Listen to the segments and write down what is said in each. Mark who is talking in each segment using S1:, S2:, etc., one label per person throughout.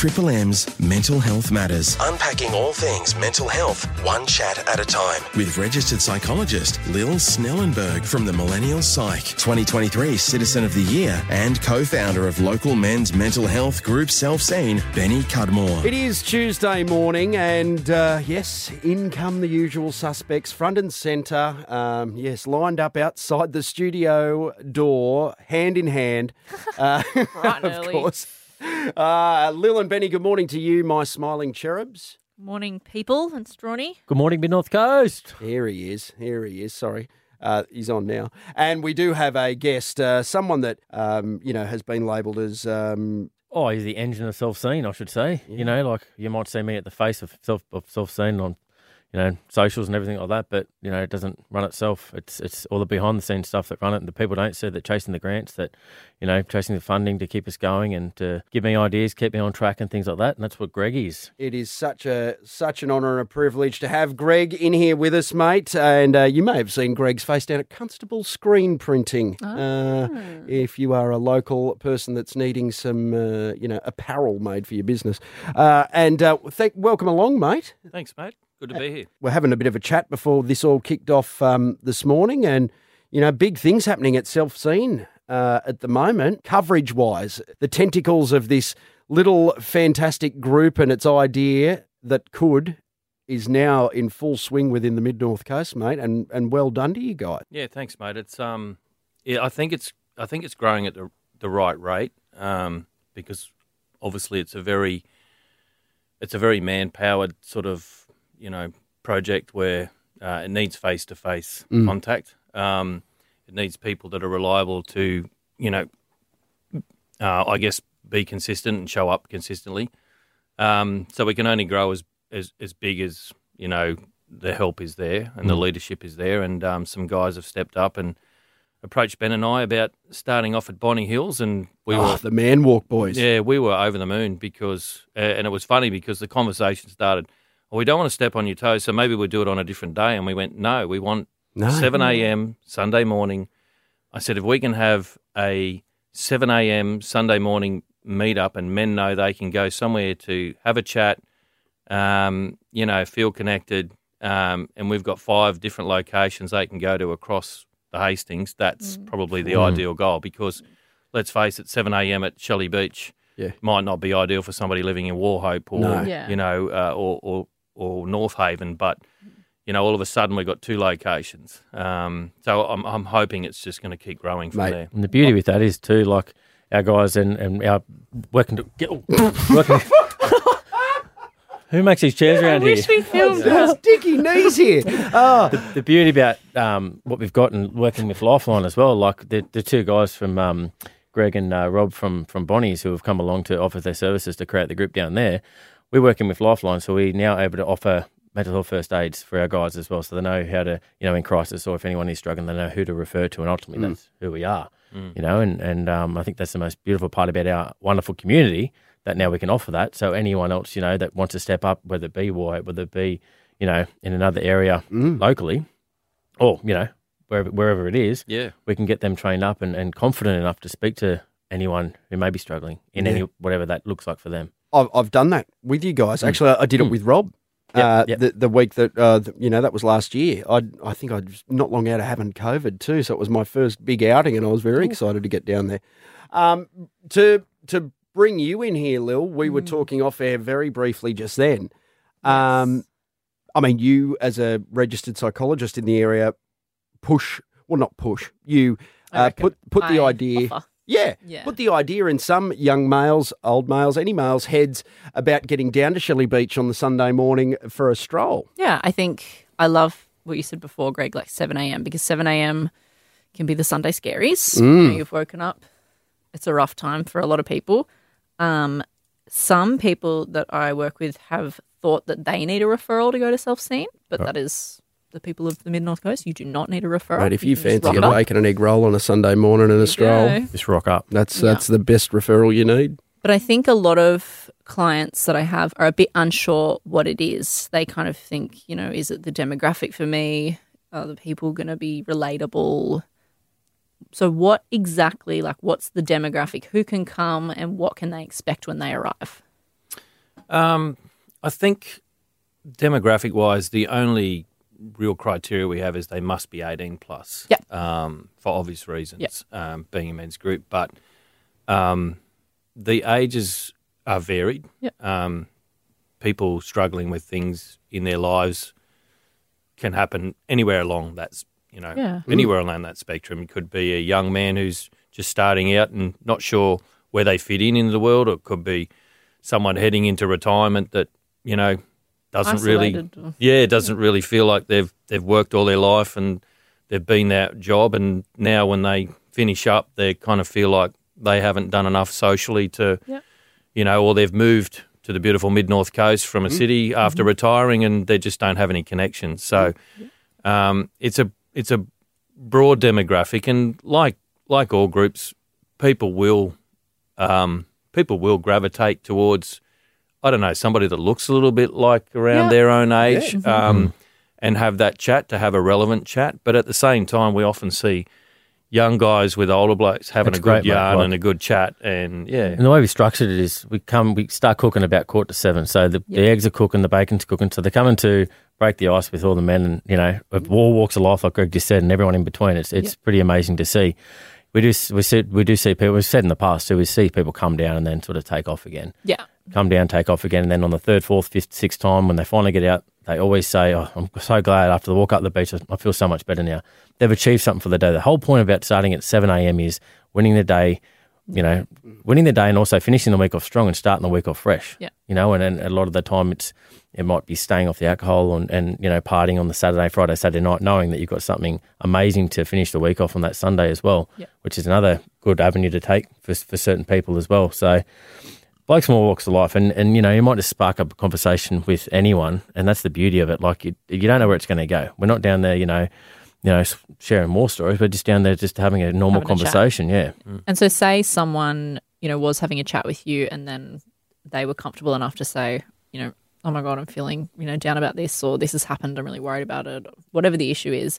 S1: Triple M's Mental Health Matters. Unpacking all things mental health, one chat at a time. With registered psychologist Lil Snellenburg from the Millennial Psych, 2023 Citizen of the Year, and co founder of local men's mental health group Selfseen, Benny Cudmore.
S2: It is Tuesday morning, and uh, yes, in come the usual suspects, front and centre. Um, yes, lined up outside the studio door, hand in hand. Uh,
S3: Bright
S2: of
S3: early.
S2: course. Uh, Lil and Benny, good morning to you, my smiling cherubs.
S3: Morning, people and Strawny.
S4: Good morning, Mid North Coast.
S2: Here he is. Here he is. Sorry. Uh, he's on now. And we do have a guest, uh, someone that, um, you know, has been labelled as um,
S4: Oh, he's the engine of Selfseen, I should say. You know, like you might see me at the face of self of Selfseen on, you know, socials and everything like that. But you know, it doesn't run itself. It's it's all the behind the scenes stuff that run it, and the people don't see that chasing the grants, that you know, chasing the funding to keep us going and to give me ideas, keep me on track, and things like that. And that's what Greg is.
S2: It is such a such an honour and a privilege to have Greg in here with us, mate. And uh, you may have seen Greg's face down at Constable Screen Printing. Uh, if you are a local person that's needing some, uh, you know, apparel made for your business. Uh, and uh, thank, welcome along, mate.
S5: Thanks, mate. Good to be here.
S2: We're having a bit of a chat before this all kicked off um, this morning, and you know, big things happening at Selfseen uh, at the moment, coverage wise. The tentacles of this little fantastic group and its idea that could is now in full swing within the mid north coast, mate, and and well done to you guys.
S5: Yeah, thanks, mate. It's um, yeah, I think it's I think it's growing at the the right rate. Um, because obviously it's a very it's a very man powered sort of you know project where uh, it needs face to face contact. Um, it needs people that are reliable to you know, uh, I guess be consistent and show up consistently. Um, so we can only grow as, as as big as you know the help is there and the leadership is there, and um, some guys have stepped up and approached Ben and I about starting off at Bonny Hills, and we
S2: oh,
S5: were
S2: the man walk boys.
S5: yeah we were over the moon because uh, and it was funny because the conversation started. Well, we don't want to step on your toes, so maybe we'll do it on a different day. And we went, no, we want
S2: No.
S5: 7 a.m. Sunday morning. I said, if we can have a 7 a.m. Sunday morning meetup and men know they can go somewhere to have a chat, um, you know, feel connected, um, and we've got five different locations they can go to across the Hastings, that's probably the ideal goal because let's face it, 7 a.m. at Shelley Beach
S2: Yeah.
S5: might not be ideal for somebody living in Wauchope or,
S2: No.
S3: Yeah.
S5: you know, uh, or, or, or North Haven, but you know, all of a sudden we've got two locations. Um, so I'm, I'm hoping it's just going to keep growing from
S2: Mate.
S5: there.
S4: And the beauty with that is too, like our guys and, and our working to get working. Who makes these chairs
S3: I
S4: around here?
S3: wish we filmed
S2: There's Dicky knees here. Oh,
S4: the beauty about um, what we've got and working with Lifeline as well, like the, the two guys from um, Greg and uh, Rob from from Bonny's who have come along to offer their services to create the group down there. We're working with Lifeline, so we're now able to offer mental health first aids for our guys as well, so they know how to, you know, in crisis or if anyone is struggling, they know who to refer to, and ultimately mm. that's who we are, mm. you know. And and um, I think that's the most beautiful part about our wonderful community that now we can offer that. So anyone else, you know, that wants to step up, whether it be White, whether it be, you know, in another area mm. locally, or you know wherever wherever it is,
S5: Yeah.
S4: we can get them trained up and, and confident enough to speak to anyone who may be struggling in any whatever that looks like for them.
S2: I've, I've done that with you guys. Actually, I did it with Rob.
S4: Yep,
S2: uh,
S4: yep.
S2: The, the week that uh, th- you know that was last year. I I think I was not long out of having COVID too, so it was my first big outing, and I was very excited to get down there. Um, to to bring you in here, Lil, we were talking off air very briefly just then. Um, I mean, you as a registered psychologist in the area, push well, not push. You uh, put put the idea.
S3: offer.
S2: Yeah.
S3: Yeah.
S2: Put the idea in some young males, old males, any males' heads about getting down to Shelley Beach on the Sunday morning for a stroll.
S3: Yeah, I think I love what you said before, Greg, like 7 a.m., because 7 a.m. can be the Sunday scaries. You know, you've woken up, it's a rough time for a lot of people. Um, some people that I work with have thought that they need a referral to go to Selfseen, but that is the people of the Mid North Coast. You do not need a referral.
S2: Right, if you
S3: can just
S2: fancy
S3: rock
S2: a bacon and egg roll on a Sunday morning and a stroll,
S3: go.
S4: Just rock up.
S2: that's
S3: Yeah.
S2: that's the best referral you need.
S3: But I think a lot of clients that I have are a bit unsure what it is. They kind of think, you know, is it the demographic for me? Are the people going to be relatable? So, what exactly, like, what's the demographic? Who can come and what can they expect when they arrive?
S5: Um, I think demographic wise, the only real criteria we have is they must be 18 plus.
S3: Yep.
S5: Um, for obvious reasons,
S3: Yep.
S5: um, being a men's group. But um, the ages are varied.
S3: Yep.
S5: Um, people struggling with things in their lives can happen anywhere along that, you know,
S3: Yeah.
S5: anywhere along that spectrum. It could be a young man who's just starting out and not sure where they fit in into the world, or it could be someone heading into retirement that you know doesn't really,
S3: Isolated or-
S5: yeah, doesn't really feel like they've they've worked all their life and they've been that job, and now when they finish up, they kind of feel like they haven't done enough socially to,
S3: Yep.
S5: you know, or they've moved to the beautiful mid north coast from a city after retiring, and they just don't have any connections. So um, it's a it's a broad demographic, and like like all groups, people will um, people will gravitate towards I don't know somebody that looks a little bit like around
S3: Yeah.
S5: their own age, um, and have that chat to have a relevant chat. But at the same time, we often see young guys with older blokes having
S4: That's
S5: a good
S4: great, mate,
S5: yarn
S4: like-
S5: and a good chat, and yeah,
S4: And the way we structured it is we come, we start cooking about quarter to seven. So the, the eggs are cooking, the bacon's cooking. So they're coming to break the ice with all the men and, you know, of all walks of life, like Greg just said, and everyone in between. It's it's pretty amazing to see. We do, we see, we do see people, we've said in the past too, we see people come down and then sort of take off again.
S3: Yeah.
S4: Come down, take off again. And then on the third, fourth, fifth, sixth time, when they finally get out, they always say, oh, I'm so glad after the walk up the beach, I feel so much better now. They've achieved something for the day. The whole point about starting at 7 a.m. is winning the day, you know, winning the day and also finishing the week off strong and starting the week off fresh.
S3: Yeah.
S4: You know, and, and a lot of the time it's, it might be staying off the alcohol and, and, you know, partying on the Saturday, Friday, Saturday night, knowing that you've got something amazing to finish the week off on that Sunday as well,
S3: Yeah.
S4: which is another good avenue to take for, for certain people as well. So, blokes from all walks of life, and, and you know, you might just spark up a conversation with anyone, and that's the beauty of it. Like you, you don't know where it's going to go. We're not down there, you know, you know, sharing war stories. We're just down there, just having a normal
S3: Having a chat.
S4: conversation. Yeah, mm.
S3: And so, say someone, you know, was having a chat with you and then they were comfortable enough to say, you know, oh my God, I'm feeling, you know, down about this or this has happened. I'm really worried about it. Whatever the issue is,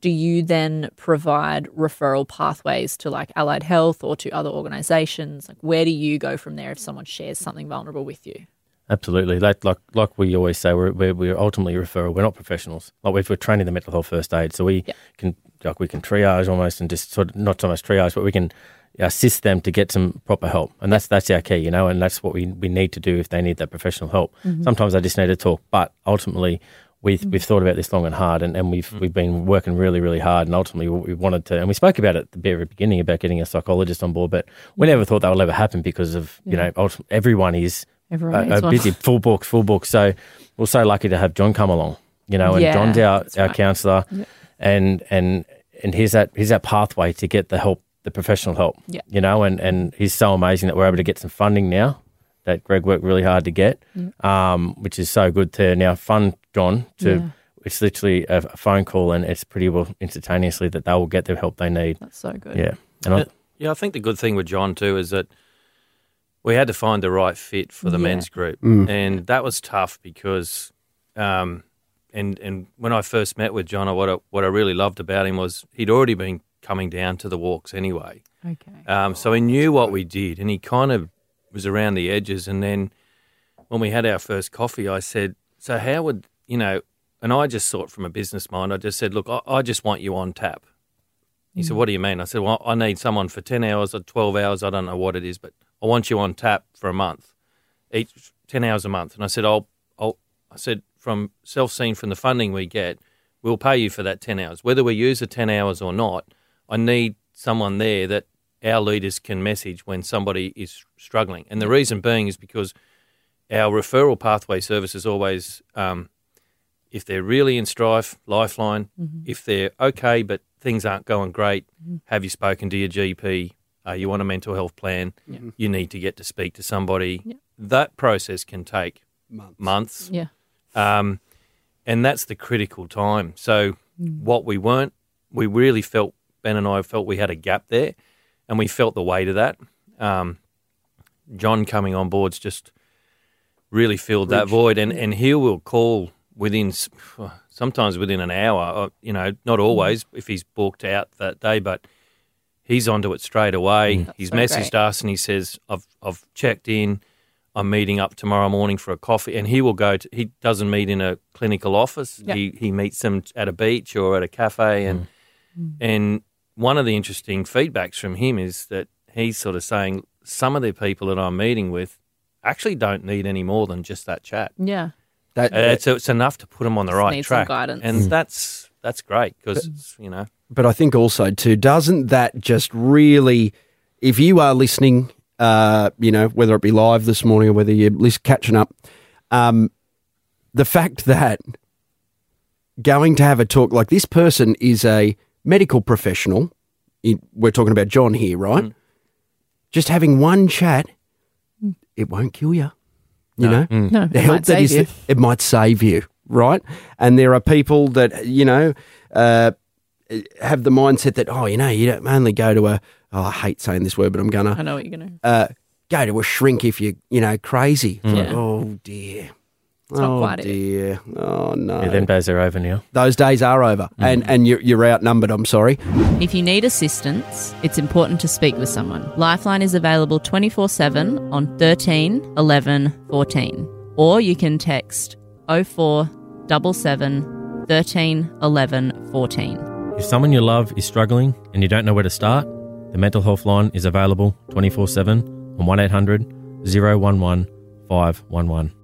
S3: do you then provide referral pathways to like Allied Health or to other organizations? Like, where do you go from there if someone shares something vulnerable with you?
S4: absolutely. Like like like we always say, we're we're, we're ultimately referral. We're not professionals. Like we're, we're trained in the mental health first aid, so we
S3: Yeah.
S4: can like we can triage almost and just sort of not so much triage, but we can assist them to get some proper help, and that's that's our key, you know, and that's what we we need to do if they need that professional help. Mm-hmm. Sometimes they just need to talk, but ultimately. We've, we've thought about this long and hard, and, and we've we've been working really really hard, and ultimately what we wanted to, and we spoke about it at the very beginning about getting a psychologist on board, but we never thought that would ever happen because of you know everyone is
S3: Everyone
S4: a,
S3: needs
S4: a
S3: one.
S4: busy full book, full book. So we're so lucky to have John come along, you know, and
S3: Yeah,
S4: John's our, our
S3: right.
S4: counsellor, and and and here's that here's that pathway to get the help, the professional help,
S3: Yeah.
S4: you know, and and he's so amazing that we're able to get some funding now that Greg worked really hard to get, um, which is so good to now fund John to.
S3: Yeah.
S4: It's literally a, a phone call, and it's pretty well instantaneously that they will get the help they need.
S3: That's so good.
S4: Yeah, and I,
S5: Yeah, yeah, I think the good thing with John too is that we had to find the right fit for the
S3: Yeah.
S5: men's group, and that was tough because, um, and and when I first met with John, what I, what I really loved about him was he'd already been coming down to the walks anyway,
S3: Okay.
S5: um, so he knew what we did, and he kind of was around the edges. And then when we had our first coffee, I said, "So how would you know?" And I just saw it from a business mind, I just said, "Look, I, I just want you on tap." He said, "What do you mean?" I said, "Well, I need someone for ten hours or twelve hours. I don't know what it is, but I want you on tap for a month, each ten hours a month." And I said, "I'll, I'll," I said, "From Selfseen from the funding we get, we'll pay you for that ten hours, whether we use the ten hours or not. I need someone there that our leaders can message when somebody is struggling, and the reason being is because our referral pathway service is always." Um, if they're really in strife, lifeline. Mm-hmm. If they're okay, but things aren't going great, mm-hmm. have you spoken to your GP? Are uh, you on a mental health plan? Mm-hmm. You need to get to speak to somebody.
S3: Yeah.
S5: That process can take
S2: Months.
S5: months.
S3: Yeah.
S5: Um, and that's the critical time. So, mm. what we weren't, we really felt, Ben and I felt we had a gap there, and we felt the weight of that. Um, John coming on board's just really filled that void, and, and he will call within sometimes within an hour. uh, You know, not hmm. always if he's booked out that day, but he's onto it straight away. Hmm. He's
S3: so
S5: messaged
S3: great.
S5: us and he says, "I've I've checked in. I'm meeting up tomorrow morning for a coffee, and he will go. to He doesn't meet in a clinical office. He he meets them at a beach or at a cafe, and hmm. and one of the interesting feedbacks from him is that he's sort of saying some of the people that I'm meeting with actually don't need any more than just that chat.
S3: Yeah.
S2: That,
S5: Uh, it's, it's enough to put them on the right
S3: need some
S5: track,
S3: guidance.
S5: and that's that's great because you know
S2: but I think also too, doesn't that just really, if you are listening, uh, you know, whether it be live this morning or whether you're lis- catching up, um, the fact that going to have a talk like this person is a medical professional, in, we're talking about John here, right? Just having one chat, it won't kill you. You
S5: No.
S2: know,
S3: No,
S2: the
S3: it
S2: help
S3: might
S2: that
S3: save
S2: is
S3: you.
S2: it might save you, right? And there are people that you know uh, have the mindset that oh, you know, you don't only go to a oh, I hate saying this word, but I'm gonna I
S3: know what you're going to.
S2: uh, go to a shrink if you you know crazy. It's like, oh dear.
S3: It's not
S2: oh
S3: quite it.
S2: dear. Oh no.
S4: Yeah, them days are over now.
S2: Those days are over, mm. and and you're, you're outnumbered. I'm sorry.
S3: If you need assistance, it's important to speak with someone. Lifeline is available 24 7 on 13 11 14. Or you can text 0477 13 11 14.
S4: If someone you love is struggling and you don't know where to start, the mental health line is available 24 7 on 1 800 011 511.